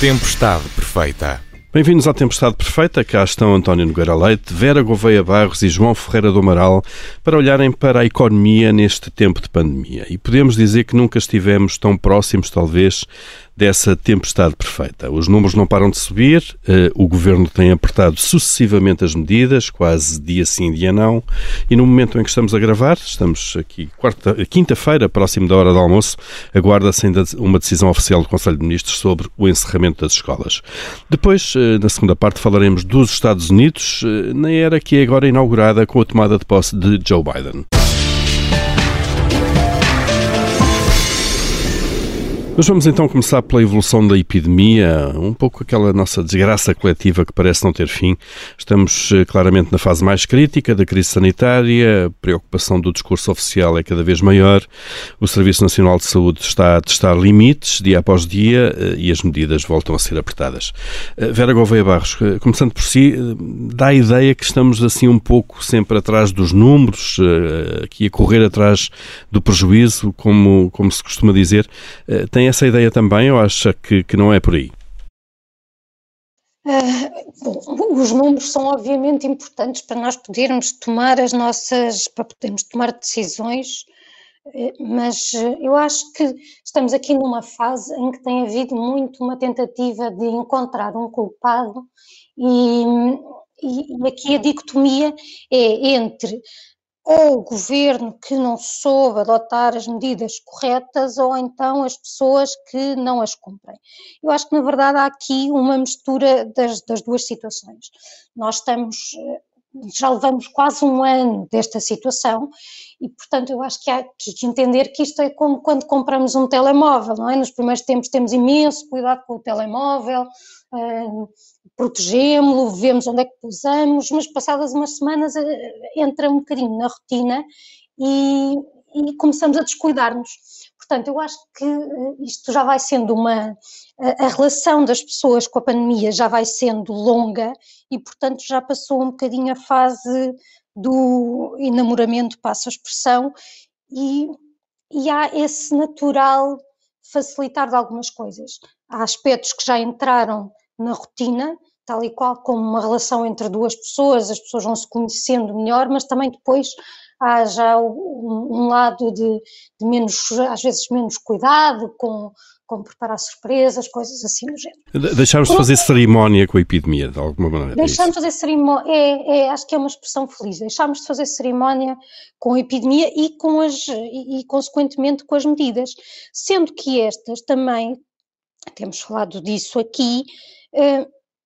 Tempestade Perfeita. Bem-vindos à Tempestade Perfeita. Cá estão António Nogueira Leite, Vera Gouveia Barros e João Ferreira do Amaral para olharem para a economia neste tempo de pandemia. E podemos dizer que nunca estivemos tão próximos, talvez, dessa tempestade perfeita. Os números não param de subir, uh, o governo tem apertado sucessivamente as medidas, quase dia sim, dia não, e no momento em que estamos a gravar, estamos aqui quinta-feira, próximo da hora do almoço, aguarda-se ainda uma decisão oficial do Conselho de Ministros sobre o encerramento das escolas. Depois, uh, na segunda parte, falaremos dos Estados Unidos, uh, na era que é agora inaugurada com a tomada de posse de Joe Biden. Mas vamos então começar pela evolução da epidemia, um pouco aquela nossa desgraça coletiva que parece não ter fim. Estamos eh, claramente na fase mais crítica da crise sanitária, a preocupação do discurso oficial é cada vez maior, o Serviço Nacional de Saúde está a testar limites dia após dia eh, e as medidas voltam a ser apertadas. Eh, Vera Gouveia Barros, começando por si, dá a ideia que estamos assim um pouco sempre atrás dos números, aqui a correr atrás do prejuízo, como, como se costuma dizer. Tem essa ideia também ou acha que, que não é por aí? Uh, bom, os números são obviamente importantes para nós podermos tomar as nossas, para podermos tomar decisões, eh, mas eh, eu acho que estamos aqui numa fase em que tem havido muito uma tentativa de encontrar um culpado e, e, e aqui a dicotomia é entre ou o governo que não soube adotar as medidas corretas, ou então as pessoas que não as cumprem. Eu acho que, na verdade, há aqui uma mistura das, das duas situações. Nós estamos, já levamos quase um ano desta situação e, portanto, eu acho que há que entender que isto é como quando compramos um telemóvel, não é? Nos primeiros tempos temos imenso cuidado com o telemóvel, uh, protegemos-lo, vemos onde é que pusamos, mas passadas umas semanas uh, entra um bocadinho na rotina e, e começamos a descuidar-nos. Portanto, eu acho que uh, isto já vai sendo uma. A, a relação das pessoas com a pandemia já vai sendo longa e, portanto, já passou um bocadinho a fase do enamoramento, passa a expressão, e, e há esse natural facilitar de algumas coisas. Há aspectos que já entraram na rotina, tal e qual como uma relação entre duas pessoas, as pessoas vão se conhecendo melhor, mas também depois há já um, lado de, de, menos, às vezes menos cuidado com, com preparar surpresas, coisas assim do género. Deixámos de fazer cerimónia com a epidemia, de alguma maneira. É deixámos de fazer cerimónia, é, é, acho que é uma expressão feliz, deixámos de fazer cerimónia com a epidemia e, com as, e, e consequentemente com as medidas, sendo que estas também, temos falado disso aqui,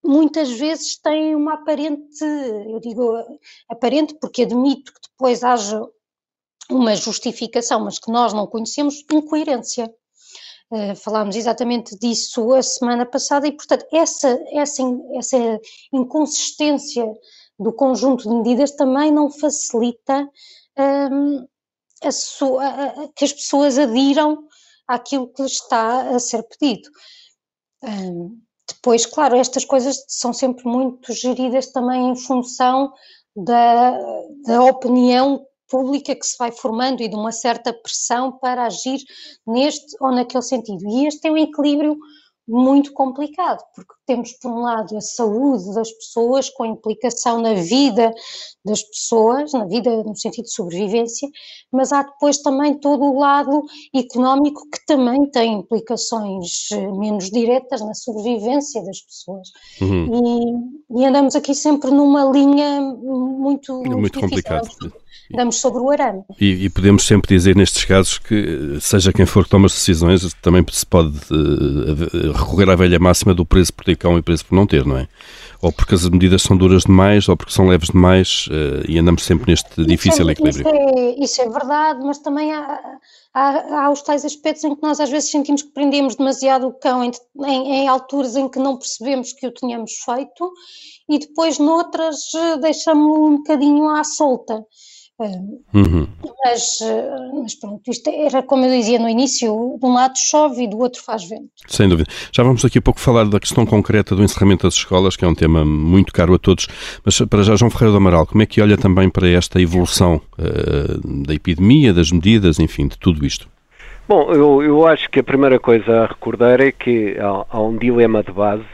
muitas vezes têm uma aparente, eu digo aparente porque admito que depois haja uma justificação, mas que nós não conhecemos, incoerência. Uh, falámos exatamente disso a semana passada e, portanto, essa, essa, essa inconsistência do conjunto de medidas também não facilita um, a sua, a, que as pessoas adiram àquilo que lhes está a ser pedido. Um, depois, claro, estas coisas são sempre muito geridas também em função da, da opinião pública que se vai formando e de uma certa pressão para agir neste ou naquele sentido. E este é um equilíbrio muito complicado, porque temos, por um lado, a saúde das pessoas, com implicação na vida das pessoas, na vida no sentido de sobrevivência, mas há depois também todo o lado económico que também tem implicações eh, menos diretas na sobrevivência das pessoas. Uhum. E, e, andamos aqui sempre numa linha muito, muito, muito complicada damos sobre o arame. E, e, podemos sempre dizer nestes casos que, seja quem for que toma as decisões, também se pode uh, recorrer à velha máxima do preço por ter cão e preço por não ter, não é? Ou porque as medidas são duras demais, ou porque são leves demais, uh, e andamos sempre neste isso difícil é, equilíbrio. Isso é, isso é, verdade, mas também há, há, há, os tais aspectos em que nós às vezes sentimos que prendemos demasiado o cão em, em, em alturas em que não percebemos que o tínhamos feito, e depois noutras eh, deixamos um bocadinho à solta. Uhum. Mas, mas, pronto, isto era como eu dizia no início: de um lado chove e do outro faz vento. Sem dúvida. Já vamos daqui a pouco falar da questão concreta do encerramento das escolas, que é um tema muito caro a todos. Mas para já, João Ferreira do Amaral, como é que olha também para esta evolução uh, da epidemia, das medidas, enfim, de tudo isto? Bom, eu, eu acho que a primeira coisa a recordar é que há, há um dilema de base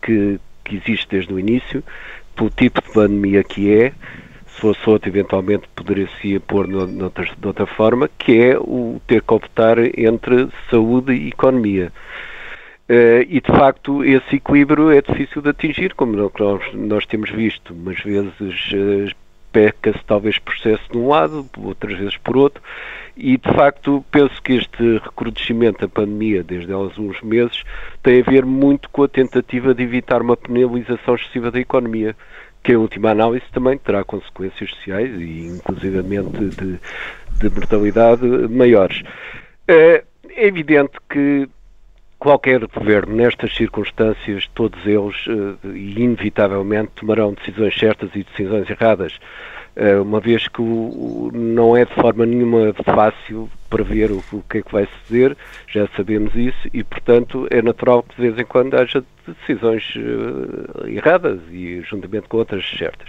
que, que existe desde o início, pelo tipo de pandemia que é, se fosse outro, eventualmente poderia-se pôr outra, de outra forma, que é o ter que optar entre saúde e economia. Uh, e de facto esse equilíbrio é difícil de atingir, como nós, nós temos visto. Umas vezes uh, peca-se talvez por excesso de um lado, outras vezes por outro, e de facto penso que este recrudescimento da pandemia desde há alguns meses tem a ver muito com a tentativa de evitar uma penalização excessiva da economia que em última análise também terá consequências sociais e inclusivamente de, de mortalidade maiores. É, é evidente que qualquer governo, nestas circunstâncias, todos eles, uh, inevitavelmente, tomarão decisões certas e decisões erradas, uma vez que não é de forma nenhuma fácil prever o, o, que é que vai suceder, já sabemos isso, e, portanto, é natural que de vez em quando haja decisões uh, erradas e juntamente com outras certas.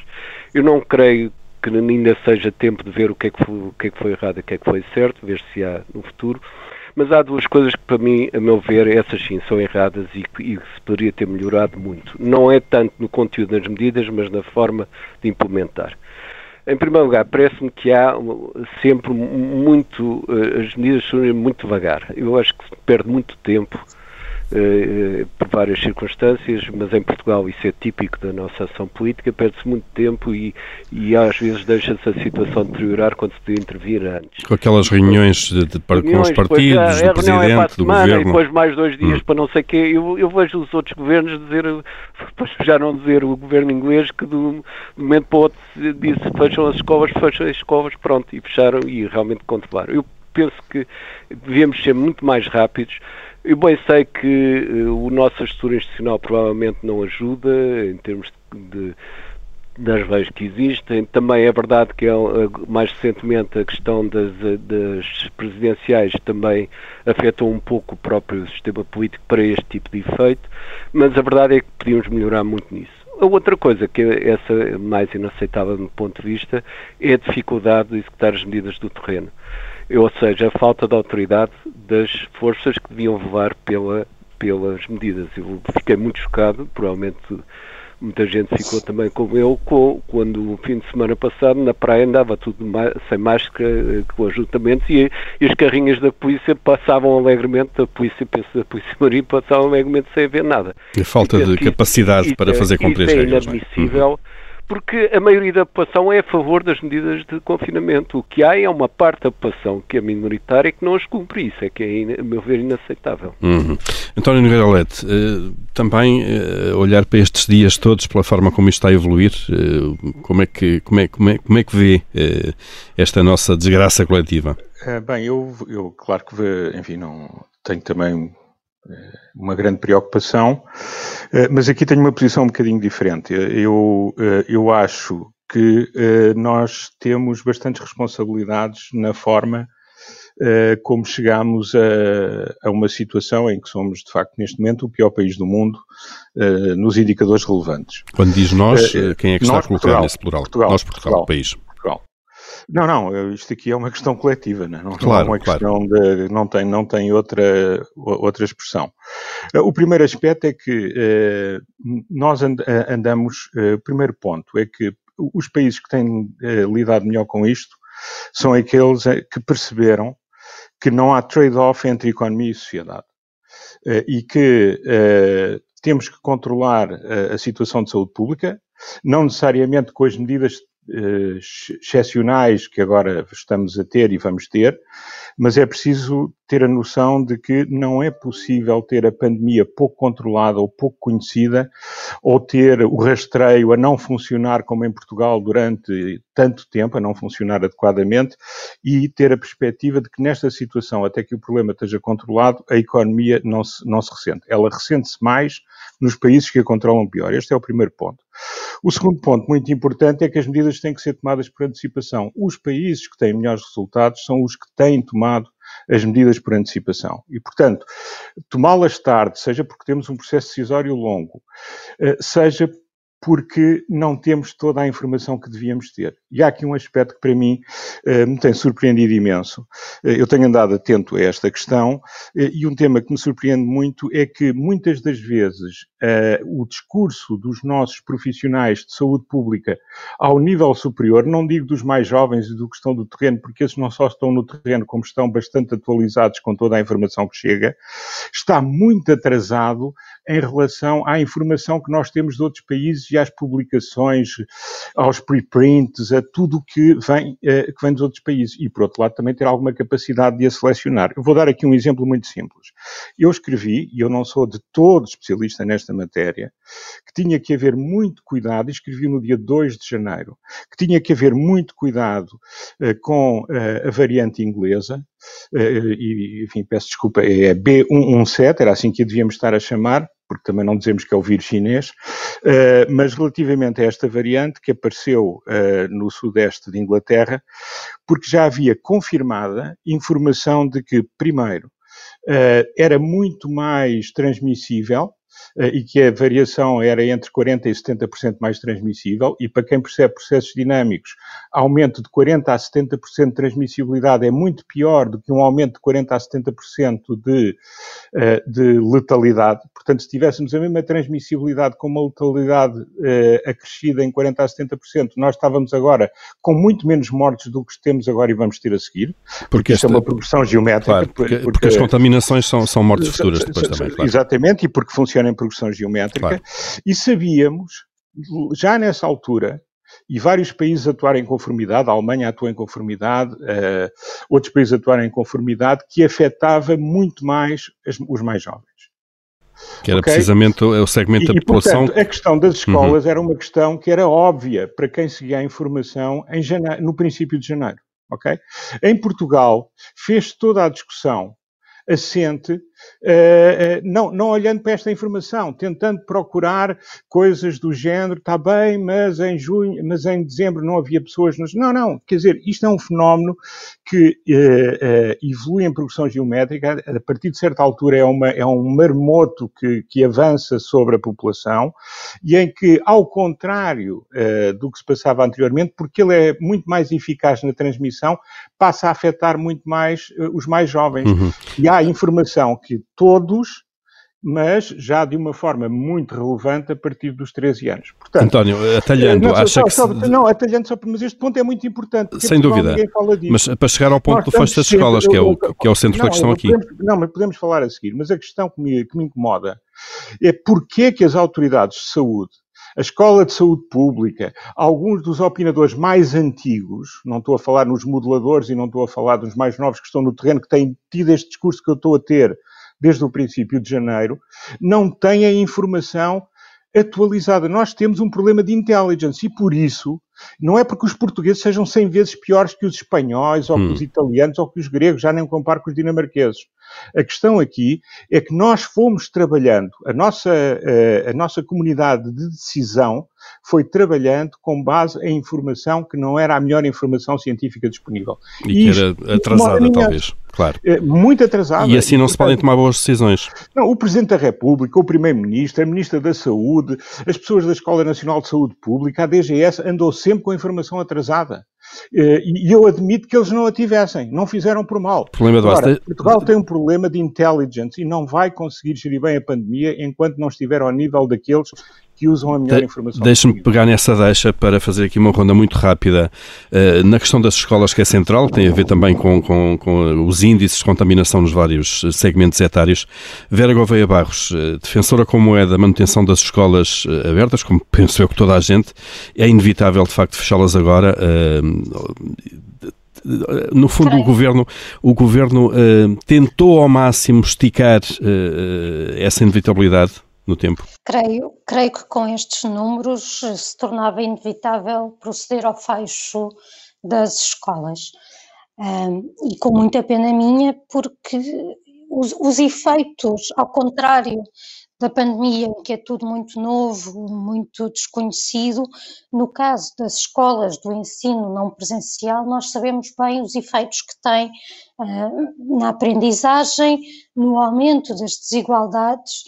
Eu não creio que ainda seja tempo de ver o que é que foi, o que é que foi errado e o que é que foi certo, ver se há no futuro. Mas há duas coisas que, para mim, a meu ver, essas sim são erradas e que se poderia ter melhorado muito. Não é tanto no conteúdo das medidas, mas na forma de implementar. Em primeiro lugar, parece-me que há sempre muito. Eh, as medidas são muito devagar. Eu acho que se perde muito tempo por várias circunstâncias, mas em Portugal isso é típico da nossa ação política, perde-se muito tempo e, e às vezes deixa-se a situação deteriorar quando se podia intervir antes. Com aquelas reuniões, de, de, reuniões com os partidos, do Presidente, é do Governo. E depois mais dois dias hum. para não sei o quê. Eu, eu, vejo os outros governos dizer, já não dizer o governo inglês, que do, do momento para o outro disse fecham as escovas, fecham as escovas, pronto, e fecharam e realmente controlaram. Eu penso que devemos ser muito mais rápidos eu bem sei que uh, o nosso assessor institucional provavelmente não ajuda em termos de, das leis que existem. Também é verdade que é, mais recentemente a questão das, das, presidenciais também afetou um pouco o próprio sistema político para este tipo de efeito, mas a verdade é que podíamos melhorar muito nisso. A outra coisa que é essa mais inaceitável do ponto de vista é a dificuldade de executar as medidas do terreno ou seja, a falta de autoridade das forças que deviam levar pela, pelas medidas. Eu fiquei muito chocado, provavelmente muita gente ficou também como eu, quando no fim de semana passado na praia andava tudo sem máscara, eh, com ajuntamentos, e, e as carrinhas da polícia passavam alegremente, a polícia, penso da polícia marinha, passavam alegremente sem ver nada. E a falta de capacidade para fazer cumprir as regras. É inadmissível. Uhum porque a maioria da população é a favor das medidas de confinamento. O que há é uma parte da população que é minoritária que não as cumpre. Isso é que é, a meu ver, inaceitável. Uhum. António Nogueira Lete, uh, também uh, olhar para estes dias todos, pela forma como isto está a evoluir, uh, como, é que, como, é, como, é, como é que vê esta nossa desgraça coletiva? bem, eu, eu claro que, enfim, não tenho também uma grande preocupação, eh, mas aqui tenho uma posição um bocadinho diferente. Eu, eh, eu acho que eh, nós temos bastantes responsabilidades na forma como chegamos a, a, uma situação em que somos, de facto, neste momento, o pior país do mundo nos indicadores relevantes. Quando diz nós, quem é que está a colocar nesse plural? Portugal, nós, Portugal, Portugal, país. Não, não, isto aqui é uma questão coletiva, né? não, claro, não é uma claro. questão de. não tem, não tem outra, outra expressão. Eh, o primeiro aspecto é que eh, nós and, eh, andamos. Eh, o primeiro ponto é que os países que têm eh, lidado melhor com isto são aqueles que perceberam que não há trade-off entre economia e sociedade. e que temos que controlar a situação de saúde pública, não necessariamente com as medidas excepcionais que agora estamos a ter e vamos ter, mas é preciso ter a noção de que não é possível ter a pandemia pouco controlada ou pouco conhecida, ou ter o rastreio a não funcionar como em Portugal durante tanto tempo, a não funcionar adequadamente, e ter a perspectiva de que nesta situação, até que o problema esteja controlado, a economia não se, não se ressente. Ela ressente-se mais nos países que a controlam pior. Este é o primeiro ponto. O segundo ponto, muito importante, é que as medidas têm que ser tomadas por antecipação. Os países que têm melhores resultados são os que têm tomado as medidas por antecipação. E, portanto, tomá-las tarde, seja porque temos um processo decisório longo, eh, seja porque não temos toda a informação que devíamos ter. E há aqui um aspecto que para mim eh, me tem surpreendido imenso. Eh, eu tenho andado atento a esta questão eh, e um tema que me surpreende muito é que muitas das vezes o discurso dos nossos profissionais de saúde pública ao nível superior, não digo dos mais jovens e do que estão do terreno, porque esses não só estão no terreno, como estão bastante atualizados com toda a informação que chega, está muito atrasado em relação à informação que nós temos de outros países e às publicações, aos preprints, a tudo que vem, eh, que vem dos outros países. E, por outro lado, também ter alguma capacidade de a selecionar. Eu vou dar aqui um exemplo muito simples. Eu escrevi, e eu não sou de todo especialista nesta matéria, que tinha que haver muito cuidado, e escrevi no dia 2 de janeiro, que tinha que haver muito cuidado uh, com uh, a variante inglesa, e, enfim, peço desculpa, é B117, era assim que a devíamos estar a chamar, porque também não dizemos que é o vírus chinês, uh, mas relativamente a esta variante que apareceu uh, no sudeste de Inglaterra, porque já havia confirmada informação de que, primeiro, uh, era muito mais transmissível e que a variação era entre 40% e 70% mais transmissível, e para quem percebe processos dinâmicos, aumento de 40% a 70% de transmissibilidade é muito pior do que um aumento de 40% a 70% de, eh, de letalidade. Portanto, se tivéssemos a mesma transmissibilidade com uma letalidade eh, acrescida em 40% a 70%, nós estávamos agora com muito menos mortes do que temos agora e vamos ter a seguir. Porque isto é uma progressão geométrica. Claro, porque, porque, porque, as contaminações são, são mortes futuras depois também. Claro. Exatamente, e porque funciona em progressão geométrica, claro. e sabíamos, já nessa altura, e vários países atuarem em conformidade, a Alemanha atua em conformidade, uh, outros países atuarem em conformidade, que afetava muito mais as, os mais jovens. Que era okay? precisamente o segmento e, da população. E, portanto, a questão das escolas uhum. era uma questão que era óbvia para quem seguia a informação em janeiro, no princípio de janeiro. Okay? Em Portugal, fez toda a discussão assente não, não olhando para esta informação, tentando procurar coisas do género, está bem, mas em junho, mas em dezembro não havia pessoas nos. Não, não, quer dizer, isto é um fenómeno que uh, evolui em progressão geométrica, a partir de certa altura é, uma, é um marmoto que, que avança sobre a população e em que, ao contrário do que se passava anteriormente, porque ele é muito mais eficaz na transmissão, passa a afetar muito mais os mais jovens. Uhum. E há informação que todos, mas já de uma forma muito relevante a partir dos 13 anos. Portanto, António, atalhando, não, acha que... Só, Não, atalhando só, mas este ponto é muito importante. Sem dúvida. Mas para chegar ao ponto Nós do fecho das escolas, que é, o, que é o centro não, da questão aqui. Podemos, não, mas podemos falar a seguir, mas a questão que me, que me incomoda é porque que as autoridades de saúde a Escola de Saúde Pública, alguns dos opinadores mais antigos, não estou a falar nos modeladores e não estou a falar dos mais novos que estão no terreno, que têm tido este discurso que eu estou a ter desde o princípio de janeiro, não têm a informação atualizada. Nós temos um problema de intelligence e por isso não é porque os portugueses sejam 100 vezes piores que os espanhóis, ou hum. que os italianos, ou que os gregos, já nem comparo com os dinamarqueses. A questão aqui é que nós fomos trabalhando, a nossa, a, nossa comunidade de decisão foi trabalhando com base em informação que não era a melhor informação científica disponível. E, que era atrasada, talvez. Claro. É, muito atrasada. E assim não e, se podem tomar boas decisões. Não, o Presidente da República, o Primeiro-Ministro, a Ministra da Saúde, as pessoas da Escola Nacional de Saúde Pública, a DGS, andou sempre com a informação atrasada. Eh, e eu admito que eles não a tivessem, não fizeram por mal. Problema do Agora, Portugal tem um problema de intelligence e não vai conseguir gerir bem a pandemia enquanto não estiver ao nível daqueles que usam a melhor de, informação. Deixe-me pegar nessa deixa para fazer aqui uma ronda muito rápida uh, na questão das escolas, que é central, tem a ver também com, com, com, os índices de contaminação nos vários segmentos etários. Vera Gouveia Barros, uh, defensora como é da manutenção das escolas uh, abertas, como penso eu que toda a gente, é inevitável de facto fechá-las agora. no fundo o governo o governo tentou ao máximo esticar essa inevitabilidade no tempo? Creio, creio que com estes números se tornava inevitável proceder ao fecho das escolas. Um, e com muita pena minha, porque os, os, efeitos, ao contrário da pandemia, que é tudo muito novo, muito desconhecido, no caso das escolas do ensino não presencial, nós sabemos bem os efeitos que tem uh, na aprendizagem, no aumento das desigualdades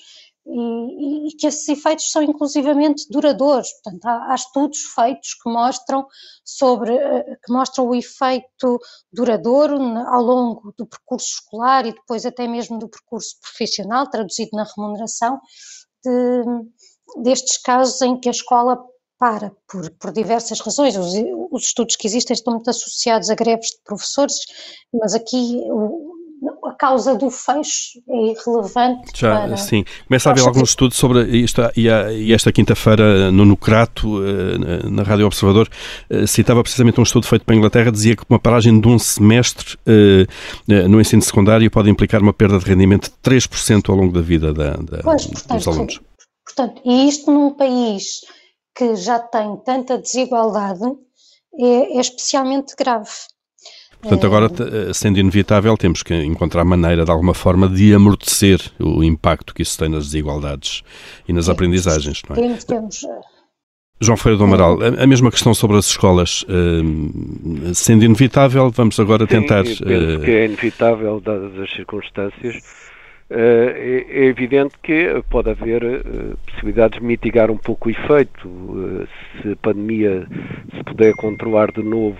e, e, que esses efeitos são inclusivamente duradouros. Portanto, há, há, estudos feitos que mostram sobre eh, que mostram o efeito duradouro ao longo do percurso escolar e depois até mesmo do percurso profissional, traduzido na remuneração, de, destes casos em que a escola para por, por diversas razões. Os, os, estudos que existem estão muito associados a greves de professores, mas aqui a causa do fecho é irrelevante. Já, para... sim. Começa a haver alguns estudos sobre isto e, e esta quinta-feira no Nucrato, eh, na Rádio Observador, eh, citava precisamente um estudo feito para a Inglaterra, dizia que uma paragem de um semestre eh, no ensino secundário pode implicar uma perda de rendimento de 3% ao longo da vida da, da, pois, portanto, dos alunos. Portanto, e isto num país que já tem tanta desigualdade é, é especialmente grave. Portanto, agora, eh, sendo inevitável, temos que encontrar maneira, de alguma forma, de amortecer o impacto que isso tem nas desigualdades e nas aprendizagens, não é? Temos, temos. Eh, João Feira do Amaral, a mesma questão sobre as escolas, uh, sendo inevitável, vamos agora Sim, tentar... Penso uh... que é inevitável, dadas as circunstâncias. Uh, é, é, evidente que pode haver possibilidades de mitigar um pouco o efeito. se a pandemia se puder controlar de novo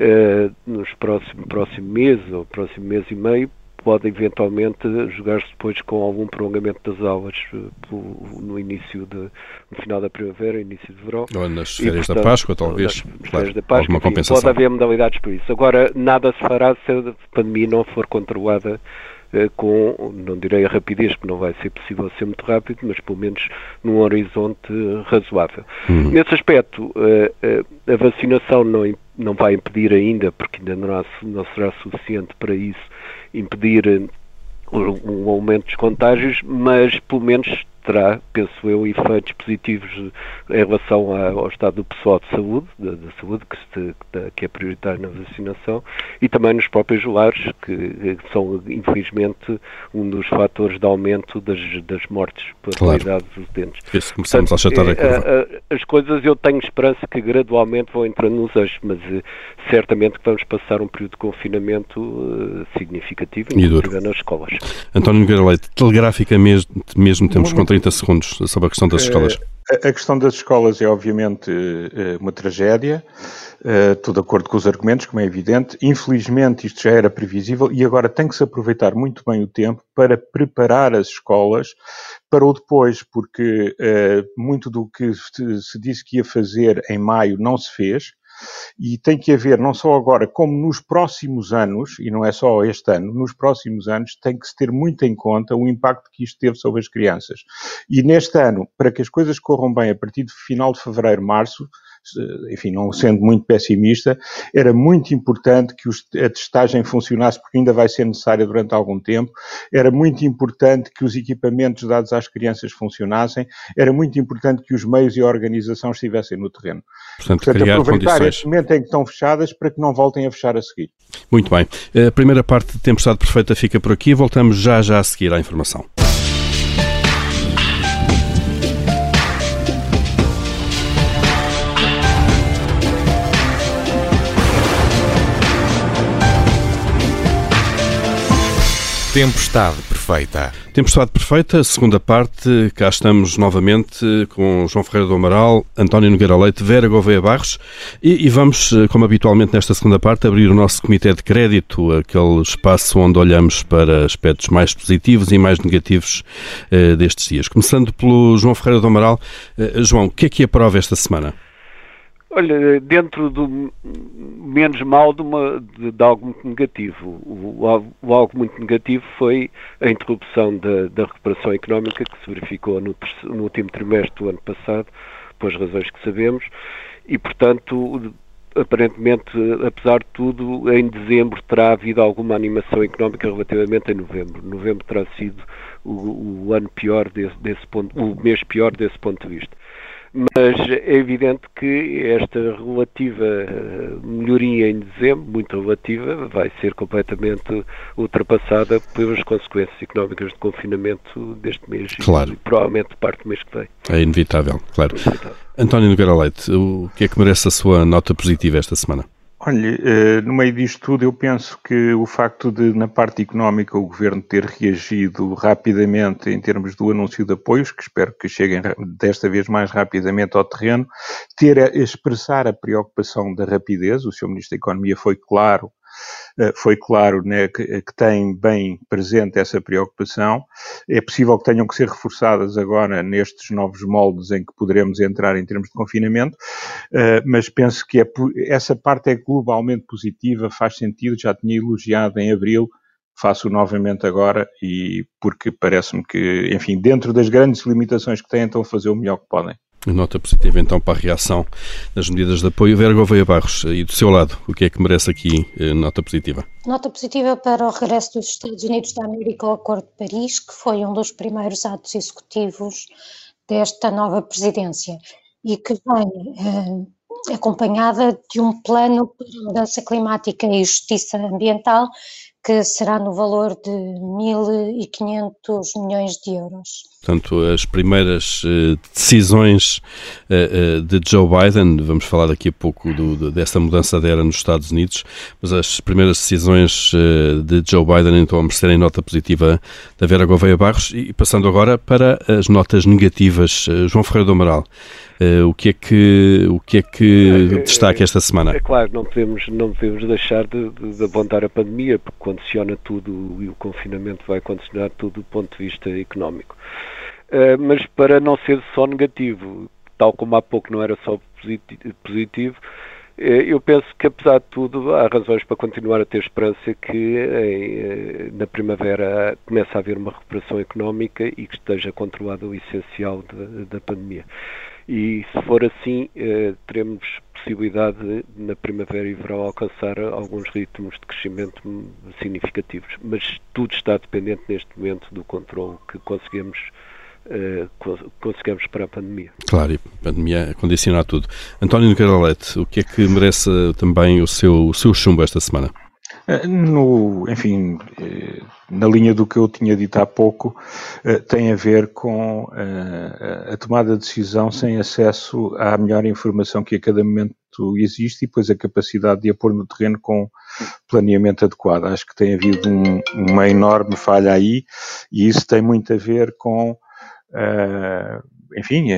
uh, nos próximos próximo mês ou próximo mês e meio pode eventualmente jogar-se depois com algum prolongamento das aulas uh, no início de, no final da primavera, início de verão. Ou nas férias e, portanto, da Páscoa, talvez. Nas férias da Páscoa, enfim, compensação. pode haver modalidades para isso. Agora, nada se fará se a pandemia não for controlada uh, com, não direi a rapidez, porque não vai ser possível ser muito rápido, mas pelo menos num horizonte razoável. Hum. Nesse aspecto, a vacinação não não vai impedir ainda, porque ainda não, há, não será suficiente para isso, impedir eh, um aumento dos contágios, mas pelo menos terá, penso eu, efeitos positivos em relação ao estado do pessoal de saúde, da, da saúde que, se, que, é prioritário na vacinação, e também nos próprios lares, que, que são, infelizmente, um dos fatores de aumento das, das mortes pela claro. qualidade dos dentes. Isso começamos Portanto, a achatar a curva. As coisas eu tenho esperança que gradualmente vão entrando nos eixos, mas eh, certamente que vamos passar um período de confinamento uh, significativo, e duro. nas escolas. António Nogueira Leite, telegraficamente mesmo, mesmo temos com 30 segundos sobre a questão das escolas. Eh, a questão das escolas é obviamente eh, uma tragédia, eh, tudo de acordo com os argumentos, como é evidente. Infelizmente isto já era previsível e agora tem que se aproveitar muito bem o tempo para preparar as escolas para o depois, porque muito do que se disse que ia fazer em maio não se fez. E tem que haver, não só agora, como nos próximos anos, e não é só este ano, nos próximos anos, tem que se ter muito em conta o impacto que isto teve sobre as crianças. E neste ano, para que as coisas corram bem a partir do final de fevereiro, março, enfim, não sendo muito pessimista, era muito importante que a testagem funcionasse, porque ainda vai ser necessária durante algum tempo, era muito importante que os equipamentos dados às crianças funcionassem, era muito importante que os meios e a organização estivessem no terreno. Portanto, Portanto aproveitar condições... este momento em que estão fechadas para que não voltem a fechar a seguir. Muito bem. A primeira parte de Tempestade Perfeita fica por aqui, voltamos já já a seguir à informação. Tempestade Perfeita. Tempestade Perfeita, segunda parte, cá estamos novamente com João Ferreira do Amaral, António Nogueira Leite, Vera Gouveia Barros e, e, vamos, como habitualmente nesta segunda parte, abrir o nosso Comitê de Crédito, aquele espaço onde olhamos para aspectos mais positivos e mais negativos eh, destes dias. Começando pelo João Ferreira do Amaral. Eh, João, o que é que aprova esta semana? Olha, dentro do menos mal de, uma, de, de algo muito negativo. O, o, algo muito negativo foi a interrupção da, da recuperação económica que se verificou no, no, último trimestre do ano passado, por razões que sabemos, e portanto, aparentemente, apesar de tudo, em dezembro terá havido alguma animação económica relativamente a novembro. Novembro terá sido o, o ano pior desse, desse ponto, o mês pior desse ponto de vista mas é evidente que esta relativa eh, melhoria em dezembro, muito relativa, vai ser completamente ultrapassada pelas consequências económicas de confinamento deste mês claro. e provavelmente parte do mês que vem. É inevitável, claro. É inevitável. António Nogueira Leite, o que é que merece a sua nota positiva esta semana? Olha, eh, no meio disto tudo, eu penso que o facto de, na parte económica, o governo ter reagido rapidamente em termos do anúncio de apoios, que espero que cheguem desta vez mais rapidamente ao terreno, ter a expressar a preocupação da rapidez, o Sr. Ministro da Economia foi claro foi claro né, que, que, tem bem presente essa preocupação. É possível que tenham que ser reforçadas agora nestes novos moldes em que poderemos entrar em termos de confinamento, eh, mas penso que é, essa parte é globalmente positiva, faz sentido, já tinha elogiado em abril, faço novamente agora e porque parece-me que, enfim, dentro das grandes limitações que têm, estão a fazer o melhor que podem. Nota positiva então para a reação das medidas de apoio. Vera Gouveia Barros, e do seu lado, o que é que merece aqui eh, nota positiva? Nota positiva para o regresso dos Estados Unidos da América ao Acordo de Paris, que foi um dos primeiros atos executivos desta nova presidência e que vem eh, acompanhada de um plano para mudança climática e justiça ambiental que será no valor de 1.500 milhões de euros. Portanto, as primeiras uh, decisões uh, uh, de Joe Biden, vamos falar daqui a pouco do, desta mudança de era nos Estados Unidos, mas as primeiras decisões de Joe Biden então a merecerem nota positiva da Vera Gouveia Barros e passando agora para as notas negativas. João Ferreira do Amaral, Uh, o que é que o que é que é, destaca esta semana? É claro, não podemos não podemos deixar de, de, de, apontar a pandemia porque condiciona tudo e o confinamento vai condicionar tudo do ponto de vista económico. Uh, mas para não ser só negativo, tal como há pouco não era só positivo, uh, eu penso que apesar de tudo há razões para continuar a ter esperança que na primavera comece a haver uma recuperação económica e que esteja controlado o essencial da pandemia e se for assim, eh, teremos possibilidade de, na primavera e verão alcançar alguns ritmos de crescimento significativos. Mas tudo está dependente neste momento do controle que conseguimos Uh, conseguimos para a pandemia. Claro, a pandemia condiciona tudo. António Nogueira o que é que merece também o seu, o seu chumbo esta semana? Eh, no, enfim, eh, na linha do que eu tinha dito há pouco, eh, tem a ver com a tomada de decisão sem acesso à melhor informação que a cada momento existe e depois a capacidade de a pôr no terreno com planeamento adequado. Acho que tem havido um, uma enorme falha aí e isso tem muito a ver com, enfim,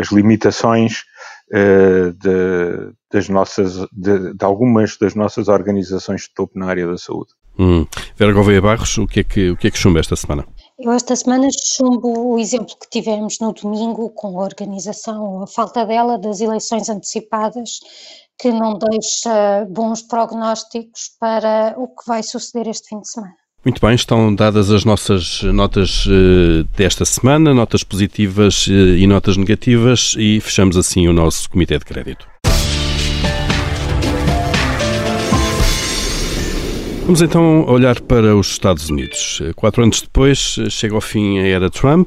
as limitações uh, de, das nossas, de, de, algumas das nossas organizações de topo na área da saúde. Hum. Vera Gouveia Barros, o que, é que, o que é que chumba esta semana? Eu esta semana chumbo o exemplo que tivemos no domingo com a organização, a falta dela, das eleições antecipadas, que não deixa bons prognósticos para o que vai suceder este fim de semana. Muito bem, estão dadas as nossas notas uh, desta semana, notas positivas uh, e notas negativas, e fechamos assim o nosso Comitê de Crédito. Vamos então olhar para os Estados Unidos. Quatro anos depois, chega ao fim a era Trump,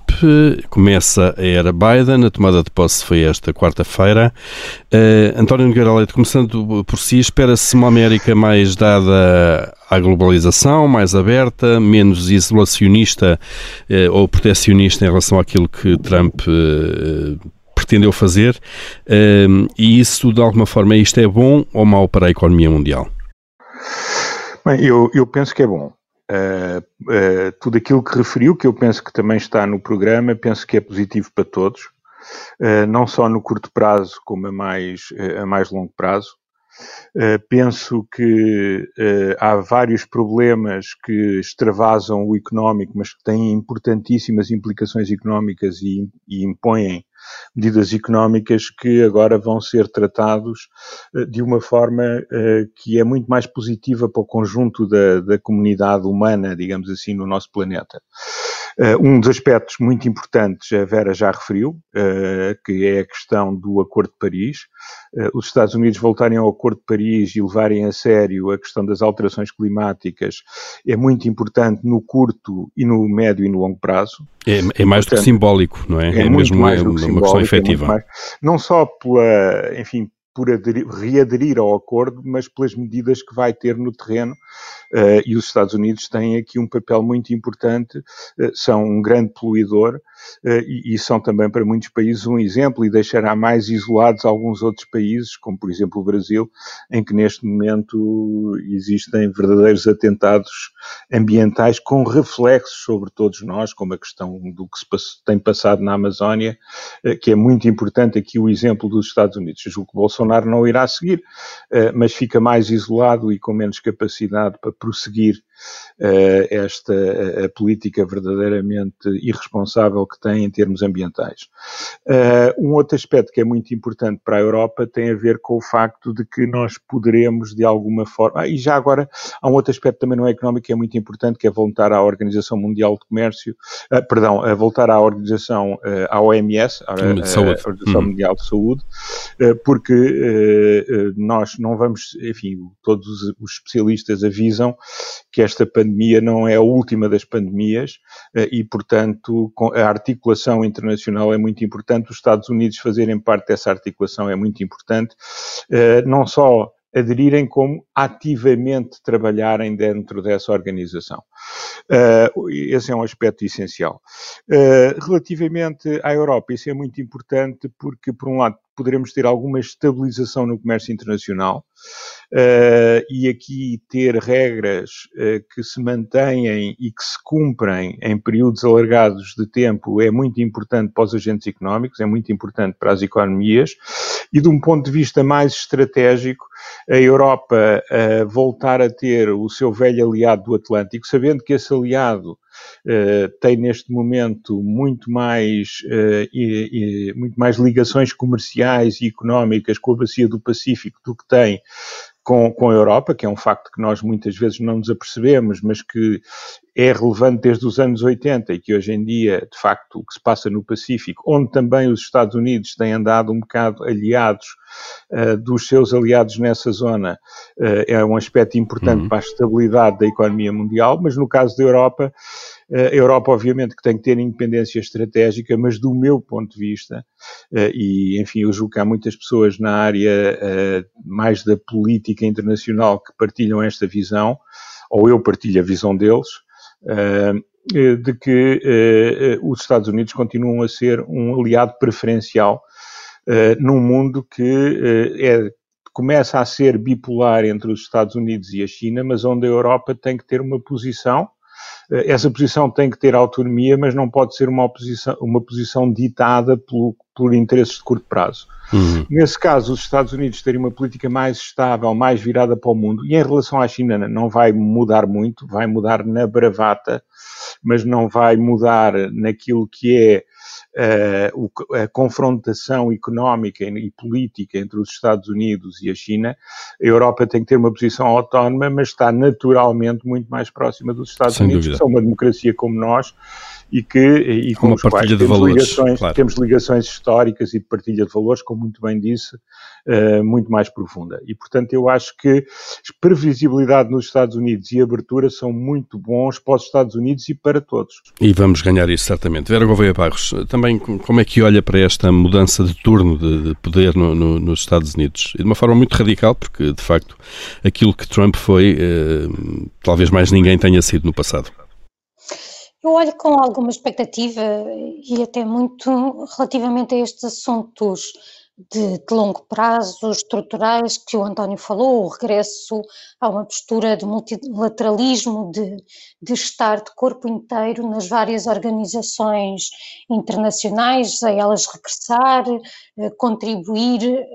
começa a era Biden, a tomada de posse foi esta quarta-feira. Uh, António Nogueira Leite, começando por si, espera-se uma América mais dada à globalização, mais aberta, menos isolacionista uh, ou protecionista em relação àquilo que Trump uh, pretendeu fazer. e isso, de alguma forma, isto é bom ou mau para a economia mundial? Bem, eu, eu penso que é bom. Uh, uh, tudo aquilo que referiu, que eu penso que também está no programa, penso que é positivo para todos, uh, não só no curto prazo, como a mais, a mais longo prazo. Penso que há vários problemas que extravasam o económico, mas que têm importantíssimas implicações económicas e, e impõem medidas económicas que agora vão ser tratados eh, de uma forma eh, que é muito mais positiva para o conjunto da, da comunidade humana, digamos assim, no nosso planeta. Uh, um dos aspectos muito importantes, a Vera já referiu, uh, que é a questão do Acordo de Paris. Uh, os Estados Unidos voltarem ao Acordo de Paris e levarem a sério a questão das alterações climáticas é muito importante no curto e no médio e no longo prazo. É, é mais Portanto, do que simbólico, não é? É, é mesmo uma, uma questão é efetiva. É mais, não só pela, enfim, por aderir, readerir ao acordo, mas pelas medidas que vai ter no terreno. Uh, e os Estados Unidos têm aqui um papel muito importante, uh, são um grande poluidor uh, e, e, são também para muitos países um exemplo e deixará mais isolados alguns outros países, como por exemplo o Brasil, em que neste momento existem verdadeiros atentados ambientais com reflexos sobre todos nós, como a questão do que se tem passado na Amazónia, que é muito importante aqui o exemplo dos Estados Unidos. Julgo que Bolsonaro não irá seguir, mas fica mais isolado e com menos capacidade para prosseguir uh, esta a, política verdadeiramente irresponsável que tem em termos ambientais. Um outro aspecto que é muito importante para a Europa tem a ver com o facto de que nós poderemos, de alguma forma, ah, e já agora há um outro aspecto também não económico que é muito importante, que é voltar à Organização Mundial de Comércio, uh, perdão, a voltar à Organização, à OMS, à, Organização hum. Mundial de Saúde, porque nós não vamos, enfim, todos os especialistas avisam que esta pandemia não é a última das pandemias eh, e, portanto, a articulação internacional é muito importante. Os Estados Unidos fazerem parte dessa articulação é muito importante, eh, não só aderirem como ativamente trabalharem dentro dessa organização. Uh, esse é um aspecto essencial. Uh, relativamente à Europa, isso é muito importante porque, por um lado, poderemos ter alguma estabilização no comércio internacional uh, e aqui ter regras uh, que se mantêm e que se cumprem em períodos alargados de tempo é muito importante para os agentes económicos, é muito importante para as economias e de um ponto de vista mais estratégico, a Europa uh, voltar a ter o seu velho aliado do Atlântico, sabendo que esse aliado tem neste momento muito mais, uh, e, e, muito mais ligações comerciais e económicas com a bacia do Pacífico do que tem com, com a Europa, que é um facto que nós muitas vezes não nos apercebemos, mas que é relevante desde os anos 80 e que hoje em dia, de facto, o que se passa no Pacífico, onde também os Estados Unidos têm andado um bocado aliados uh, dos seus aliados nessa zona, uh, é um aspecto importante uhum. para a estabilidade da economia mundial, mas no caso da Europa, a Europa, obviamente, que tem que ter independência estratégica, mas do meu ponto de vista, eh, e enfim, eu julgo que há muitas pessoas na área eh, mais da política internacional que partilham esta visão, ou eu partilho a visão deles, eh, de que os Estados Unidos continuam a ser um aliado preferencial num mundo que é começa a ser bipolar entre os Estados Unidos e a China, mas onde a Europa tem que ter uma posição essa posição tem que ter autonomia, mas não pode ser uma, oposição, uma posição ditada pelo, por interesses de curto prazo. Uhum. Nesse caso, os Estados Unidos terem uma política mais estável, mais virada para o mundo, e em relação à China não vai mudar muito, vai mudar na bravata, mas não vai mudar naquilo que é a confrontação económica e política entre os Estados Unidos e a China, a Europa tem que ter uma posição autónoma, mas está naturalmente muito mais próxima dos Estados Sem Unidos, dúvida. que são uma democracia como nós e que e com, com os quais temos, valores, ligações, claro. temos ligações históricas e de partilha de valores, como muito bem disse, uh, muito mais profunda. E, portanto, eu acho que previsibilidade nos Estados Unidos e abertura são muito bons para os Estados Unidos e para todos. E vamos ganhar isso certamente. Vera Gouveia Barros, também como é que olha para esta mudança de turno de, de poder no, no, nos Estados Unidos? E de uma forma muito radical, porque, de facto, aquilo que Trump foi, eh, talvez mais ninguém tenha sido no passado. Eu olho com alguma expectativa e até muito relativamente a estes assuntos de, de, longo prazo, estruturais, que o António falou, o regresso a uma postura de multilateralismo, de, de estar de corpo inteiro nas várias organizações internacionais, a elas regressar, eh, contribuir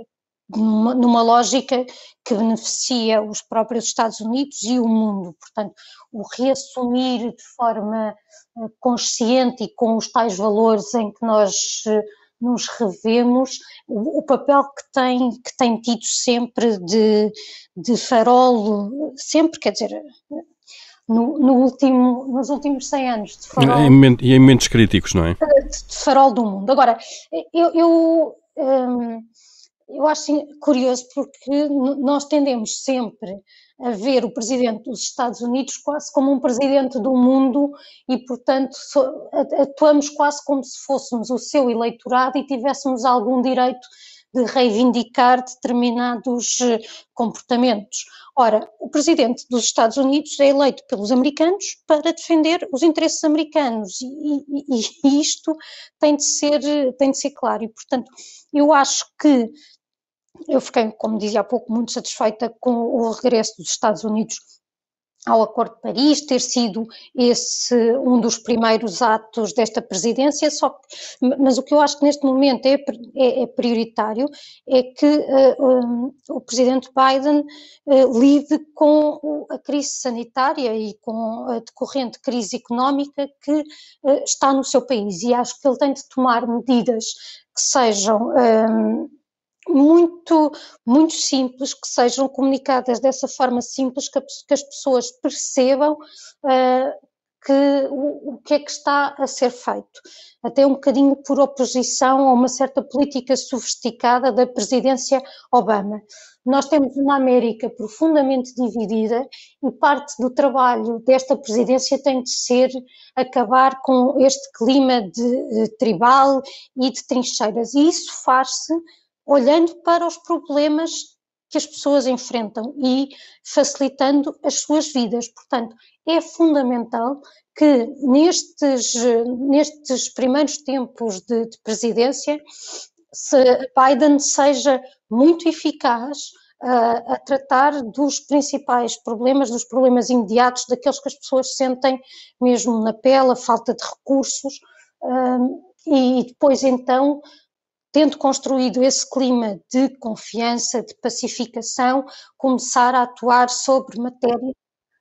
numa, numa, lógica que beneficia os próprios Estados Unidos e o mundo. Portanto, o reassumir de forma eh, consciente e com os tais valores em que nós eh, nos revemos, o, o papel que tem, que tem tido sempre de, de farol, sempre, quer dizer, no, no, último, nos últimos 100 anos de farol. E em momentos críticos, não é? De, farol do mundo. Agora, eu, eu hum, eu acho curioso porque nós tendemos sempre a ver o presidente dos Estados Unidos quase como um presidente do mundo e, portanto, atuamos quase como se fôssemos o seu eleitorado e tivéssemos algum direito de reivindicar determinados eh, comportamentos. Ora, o presidente dos Estados Unidos é eleito pelos americanos para defender os interesses americanos e, e, e isto tem de ser tem de ser claro e portanto eu acho que eu fiquei, como dizia há pouco, muito satisfeita com o regresso dos Estados Unidos ao Acordo de Paris, ter sido esse um dos primeiros atos desta presidência, só que, mas o que eu acho que neste momento é, é, é prioritário é que uh, um, o presidente Biden uh, lide com a crise sanitária e com a decorrente crise económica que uh, está no seu país. E acho que ele tem de tomar medidas que sejam um, muito, muito simples, que sejam comunicadas dessa forma simples, que, a, que as pessoas percebam uh, que, o, o, que é que está a ser feito. Até um bocadinho por oposição a uma certa política sofisticada da presidência Obama. Nós temos uma América profundamente dividida e parte do trabalho desta presidência tem de ser acabar com este clima de, de tribal e de trincheiras. E isso faz-se olhando para os problemas que as pessoas enfrentam e facilitando as suas vidas. Portanto, é fundamental que nestes, nestes primeiros tempos de, de presidência Biden seja muito eficaz a, a, tratar dos principais problemas, dos problemas imediatos, daqueles que as pessoas sentem mesmo na pele, a falta de recursos, um, e depois então tendo construído esse clima de confiança, de pacificação, começar a atuar sobre matérias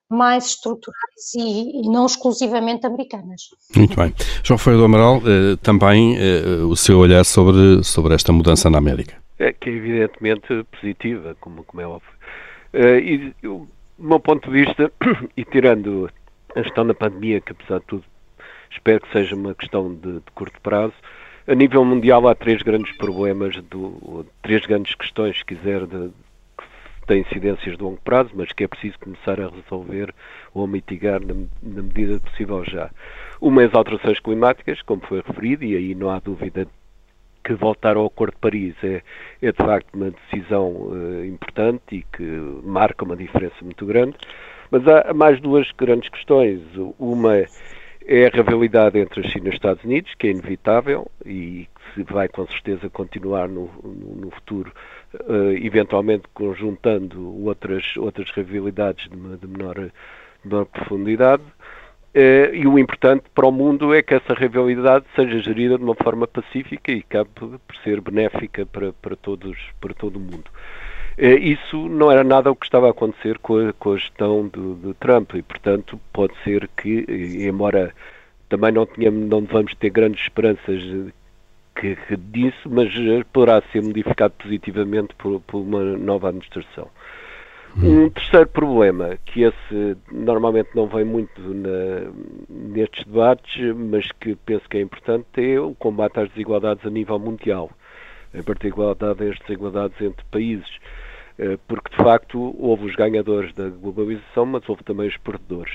mais estruturais e, e, não exclusivamente americanas. Muito bem. João Ferreira do Amaral, eh, também eh, o seu olhar sobre, sobre esta mudança na América. É que é evidentemente positiva, como, como é óbvio. Eh, e do meu ponto de vista, e tirando a questão da pandemia, que apesar de tudo espero que seja uma questão de, de curto prazo, a nível mundial há três grandes problemas, do, três grandes questões, se quiser, de, que têm incidências de longo prazo, mas que é preciso começar a resolver ou a mitigar na, na medida possível já. Uma é as alterações climáticas, como foi referido, e aí não há dúvida que voltar ao Acordo de Paris é, é de facto uma decisão uh, importante e que marca uma diferença muito grande. Mas há mais duas grandes questões. Uma é a rivalidade entre a China e os Estados Unidos, que é inevitável e que vai com certeza continuar no, no, no futuro, uh, eventualmente conjuntando outras, outras rivalidades de, de, menor, de menor, profundidade. Uh, e o importante para o mundo é que essa rivalidade seja gerida de uma forma pacífica e cabe por ser benéfica para, para, todos, para todo o mundo. Eh, isso não era nada o que estava a acontecer com a, com a gestão de, de, Trump e, portanto, pode ser que, embora também não, tenhamos, não devamos ter grandes esperanças que, que disso, mas poderá ser modificado positivamente por, por uma nova administração. Hum. Um terceiro problema, que esse normalmente não vem muito na, nestes debates, mas que penso que é importante, é o combate às desigualdades a nível mundial, em particular as desigualdades entre países. Eh, porque de facto houve os ganhadores da globalização, mas houve também os perdedores.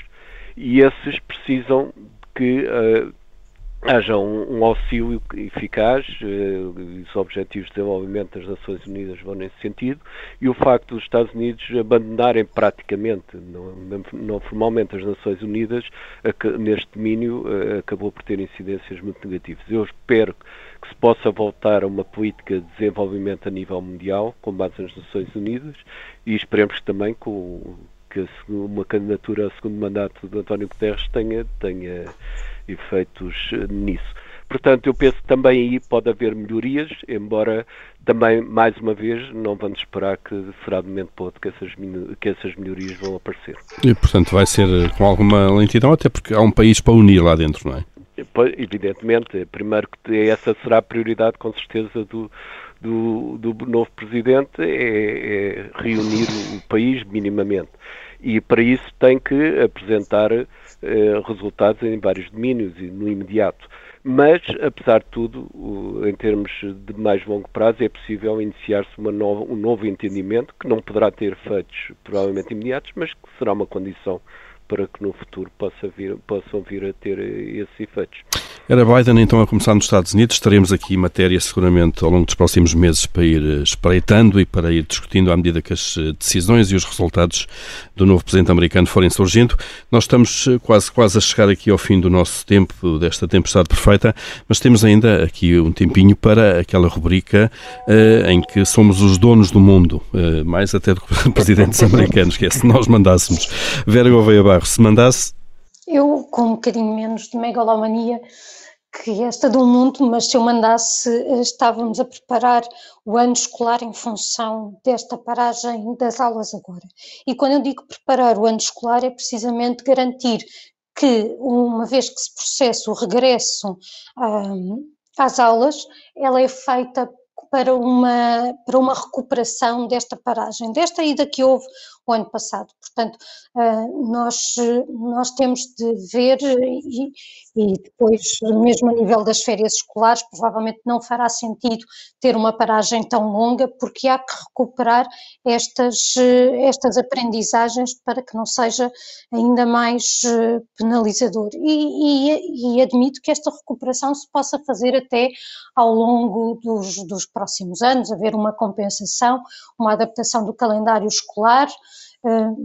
E esses precisam que uh, haja um, um, auxílio eficaz, uh, os Objetivos de Desenvolvimento das Nações Unidas vão nesse sentido, e o facto dos Estados Unidos abandonarem praticamente, não, não formalmente, as Nações Unidas, neste domínio, uh, acabou por ter incidências muito negativas. Eu espero que se possa voltar a uma política de desenvolvimento a nível mundial, com base nas Nações Unidas, e esperemos também com, que uma candidatura a segundo mandato de António Guterres tenha, tenha efeitos nisso. Portanto, eu penso que também aí pode haver melhorias, embora também, mais uma vez, não vamos esperar que será de momento para outro que essas, que essas melhorias vão aparecer. E, portanto, vai ser com alguma lentidão, até porque há um país para unir lá dentro, não é? Evidentemente, primeiro que essa será a prioridade, com certeza, do, do, do novo presidente, é, é, reunir o país minimamente. E para isso tem que apresentar eh, resultados em vários domínios e no imediato. Mas, apesar de tudo, em termos de mais longo prazo, é possível iniciar-se um novo entendimento que não poderá ter efeitos provavelmente imediatos, mas que será uma condição para que no futuro possa vir, possam vir a ter esses efeitos. Era Biden então a começar nos Estados Unidos. Estaremos aqui matéria seguramente ao longo dos próximos meses para ir eh, espreitando e para ir discutindo à medida que as eh, decisões e os resultados do novo presidente americano forem surgindo. Nós estamos eh, quase, quase a chegar aqui ao fim do nosso tempo, desta tempestade perfeita, mas temos ainda aqui um tempinho para aquela rubrica uh, em que somos os donos do mundo, uh, mais até do que presidentes americanos, que é se nós mandássemos. Vera Gouveia Barro, se mandasse eu, com um bocadinho menos de megalomania que esta do mundo, mas se eu mandasse, eh, estávamos a preparar o ano escolar em função desta paragem das aulas agora. E quando eu digo preparar o ano escolar, é precisamente garantir que, uma vez que se processa o regresso um, às aulas, ela é feita para uma, para uma recuperação desta paragem, desta ida que houve o ano passado. Portanto, ah, nós, nós temos de ver e, e depois, mesmo a nível das férias escolares, provavelmente não fará sentido ter uma paragem tão longa, porque há que recuperar estas, estas aprendizagens para que não seja ainda mais eh, penalizador. E, e, e admito que esta recuperação se possa fazer até ao longo dos, dos próximos anos, haver uma compensação, uma adaptação do calendário escolar, eh,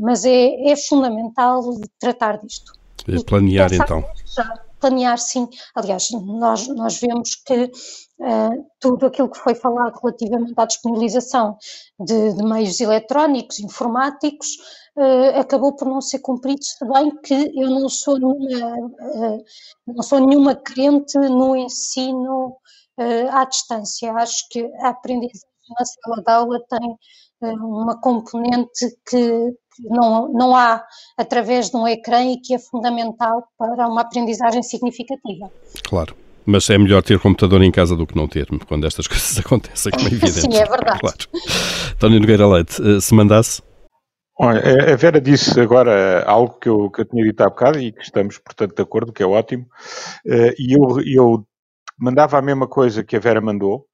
mas é, é fundamental tratar disto. E planear então. Já, planear, sim. Aliás, nós, nós vemos que uh, tudo aquilo que foi falado relativamente à disponibilização de, de meios eletrónicos, informáticos, uh, acabou por não ser cumprido, se bem que eu não sou nenhuma, uh, não sou nenhuma crente no ensino à distância. Acho que a aprendizagem na sala de aula tem uma componente que não, não há através de um ecrã e que é fundamental para uma aprendizagem significativa. Claro. Mas é melhor ter computador em casa do que não ter, quando estas coisas acontecem, como é evidente. Sim, é verdade. Claro. António Nogueira Leite, eh, se mandasse? Olha, a Vera disse agora algo que eu, que eu tinha dito há bocado e que estamos, portanto, de acordo, que é ótimo. Eh, e eu, eu mandava a mesma coisa que a Vera mandou,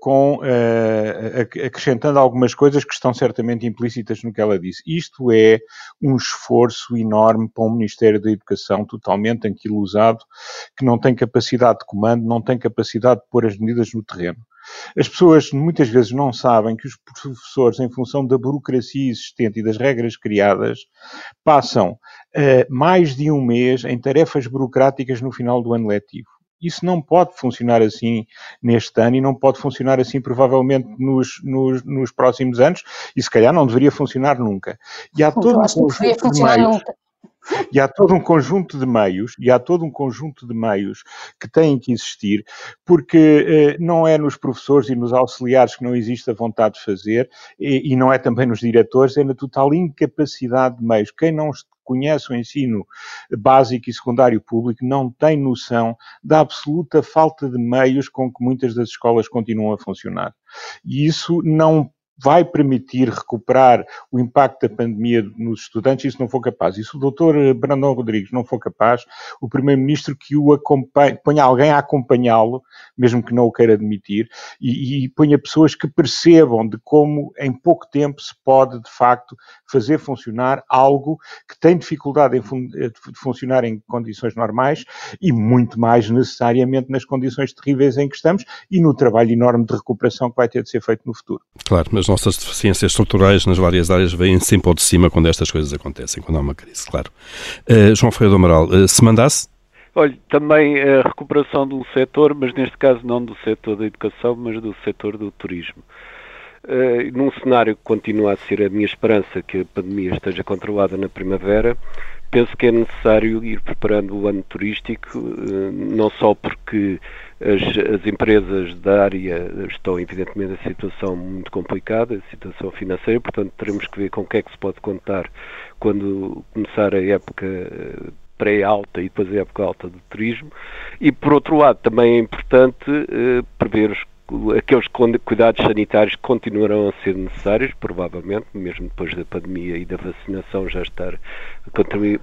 com, uh, acrescentando algumas coisas que estão certamente implícitas no que ela disse. Isto é um esforço enorme para um Ministério da Educação totalmente anquilosado, que não tem capacidade de comando, não tem capacidade de pôr as medidas no terreno. As pessoas muitas vezes não sabem que os professores, em função da burocracia existente e das regras criadas, passam uh, mais de um mês em tarefas burocráticas no final do ano letivo. Isso não pode funcionar assim neste ano e não pode funcionar assim provavelmente nos, nos, nos próximos anos e se calhar não deveria funcionar nunca. E há todo um conjunto de meios. E há todo um conjunto de meios, e há todo um conjunto de meios que têm que existir, porque eh, não é nos professores e nos auxiliares que não existe a vontade de fazer, e, e, não é também nos diretores, é na total incapacidade de meios. Quem não conhece o ensino básico e secundário público não tem noção da absoluta falta de meios com que muitas das escolas continuam a funcionar. E isso não vai permitir recuperar o impacto da pandemia nos estudantes, isso não for capaz. E se o doutor Brandão Rodrigues não for capaz, o primeiro-ministro que o acompanhe, ponha alguém a acompanhá-lo, mesmo que não o queira admitir, e, e ponha pessoas que percebam de como em pouco tempo se pode, de facto, fazer funcionar algo que tem dificuldade em fun de funcionar em condições normais e muito mais necessariamente nas condições terríveis em que estamos e no trabalho enorme de recuperação que vai ter de ser feito no futuro. Claro, mas as nossas deficiências estruturais nas várias áreas vêm sempre ao de cima quando estas coisas acontecem, quando há uma crise, claro. Uh, João Ferreira do Amaral, uh, se mandasse? Olha, também a recuperação do setor, mas neste caso não do setor da educação, mas do setor do turismo. Uh, num cenário que continua a ser a minha esperança que a pandemia esteja controlada na primavera, penso que é necessário ir preparando o ano turístico, uh, não só porque as, as, empresas da área estão, evidentemente, em situação muito complicada, situação financeira, portanto, teremos que ver com o que é que se pode contar quando começar a época eh, pré-alta e depois a época alta do turismo. E, por outro lado, também é importante eh, prever os aqueles cuidados sanitários continuarão a ser necessários, provavelmente, mesmo depois da pandemia e da vacinação já estar a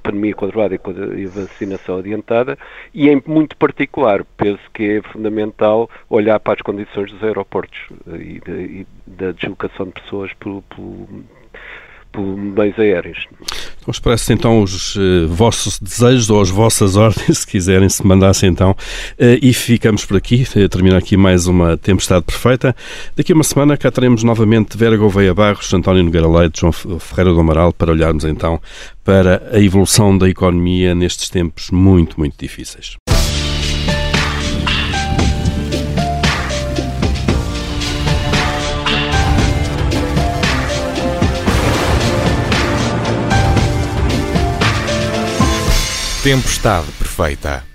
pandemia controlada e a vacinação adiantada, e em muito particular, penso que é fundamental olhar para as condições dos aeroportos e, de, e da deslocação de pessoas pelo, pelo por meios aéreos. Então, expresso então os uh, vossos desejos ou as vossas ordens, se quiserem, se mandassem então. Uh, e ficamos por aqui, uh, termina aqui mais uma Tempestade Perfeita. Daqui a uma semana cá teremos novamente Vera Gouveia Barros, António Nogueira Leite, João Ferreira do Amaral, para olharmos então para a evolução da economia nestes tempos muito, muito difíceis. Tempestade perfeita.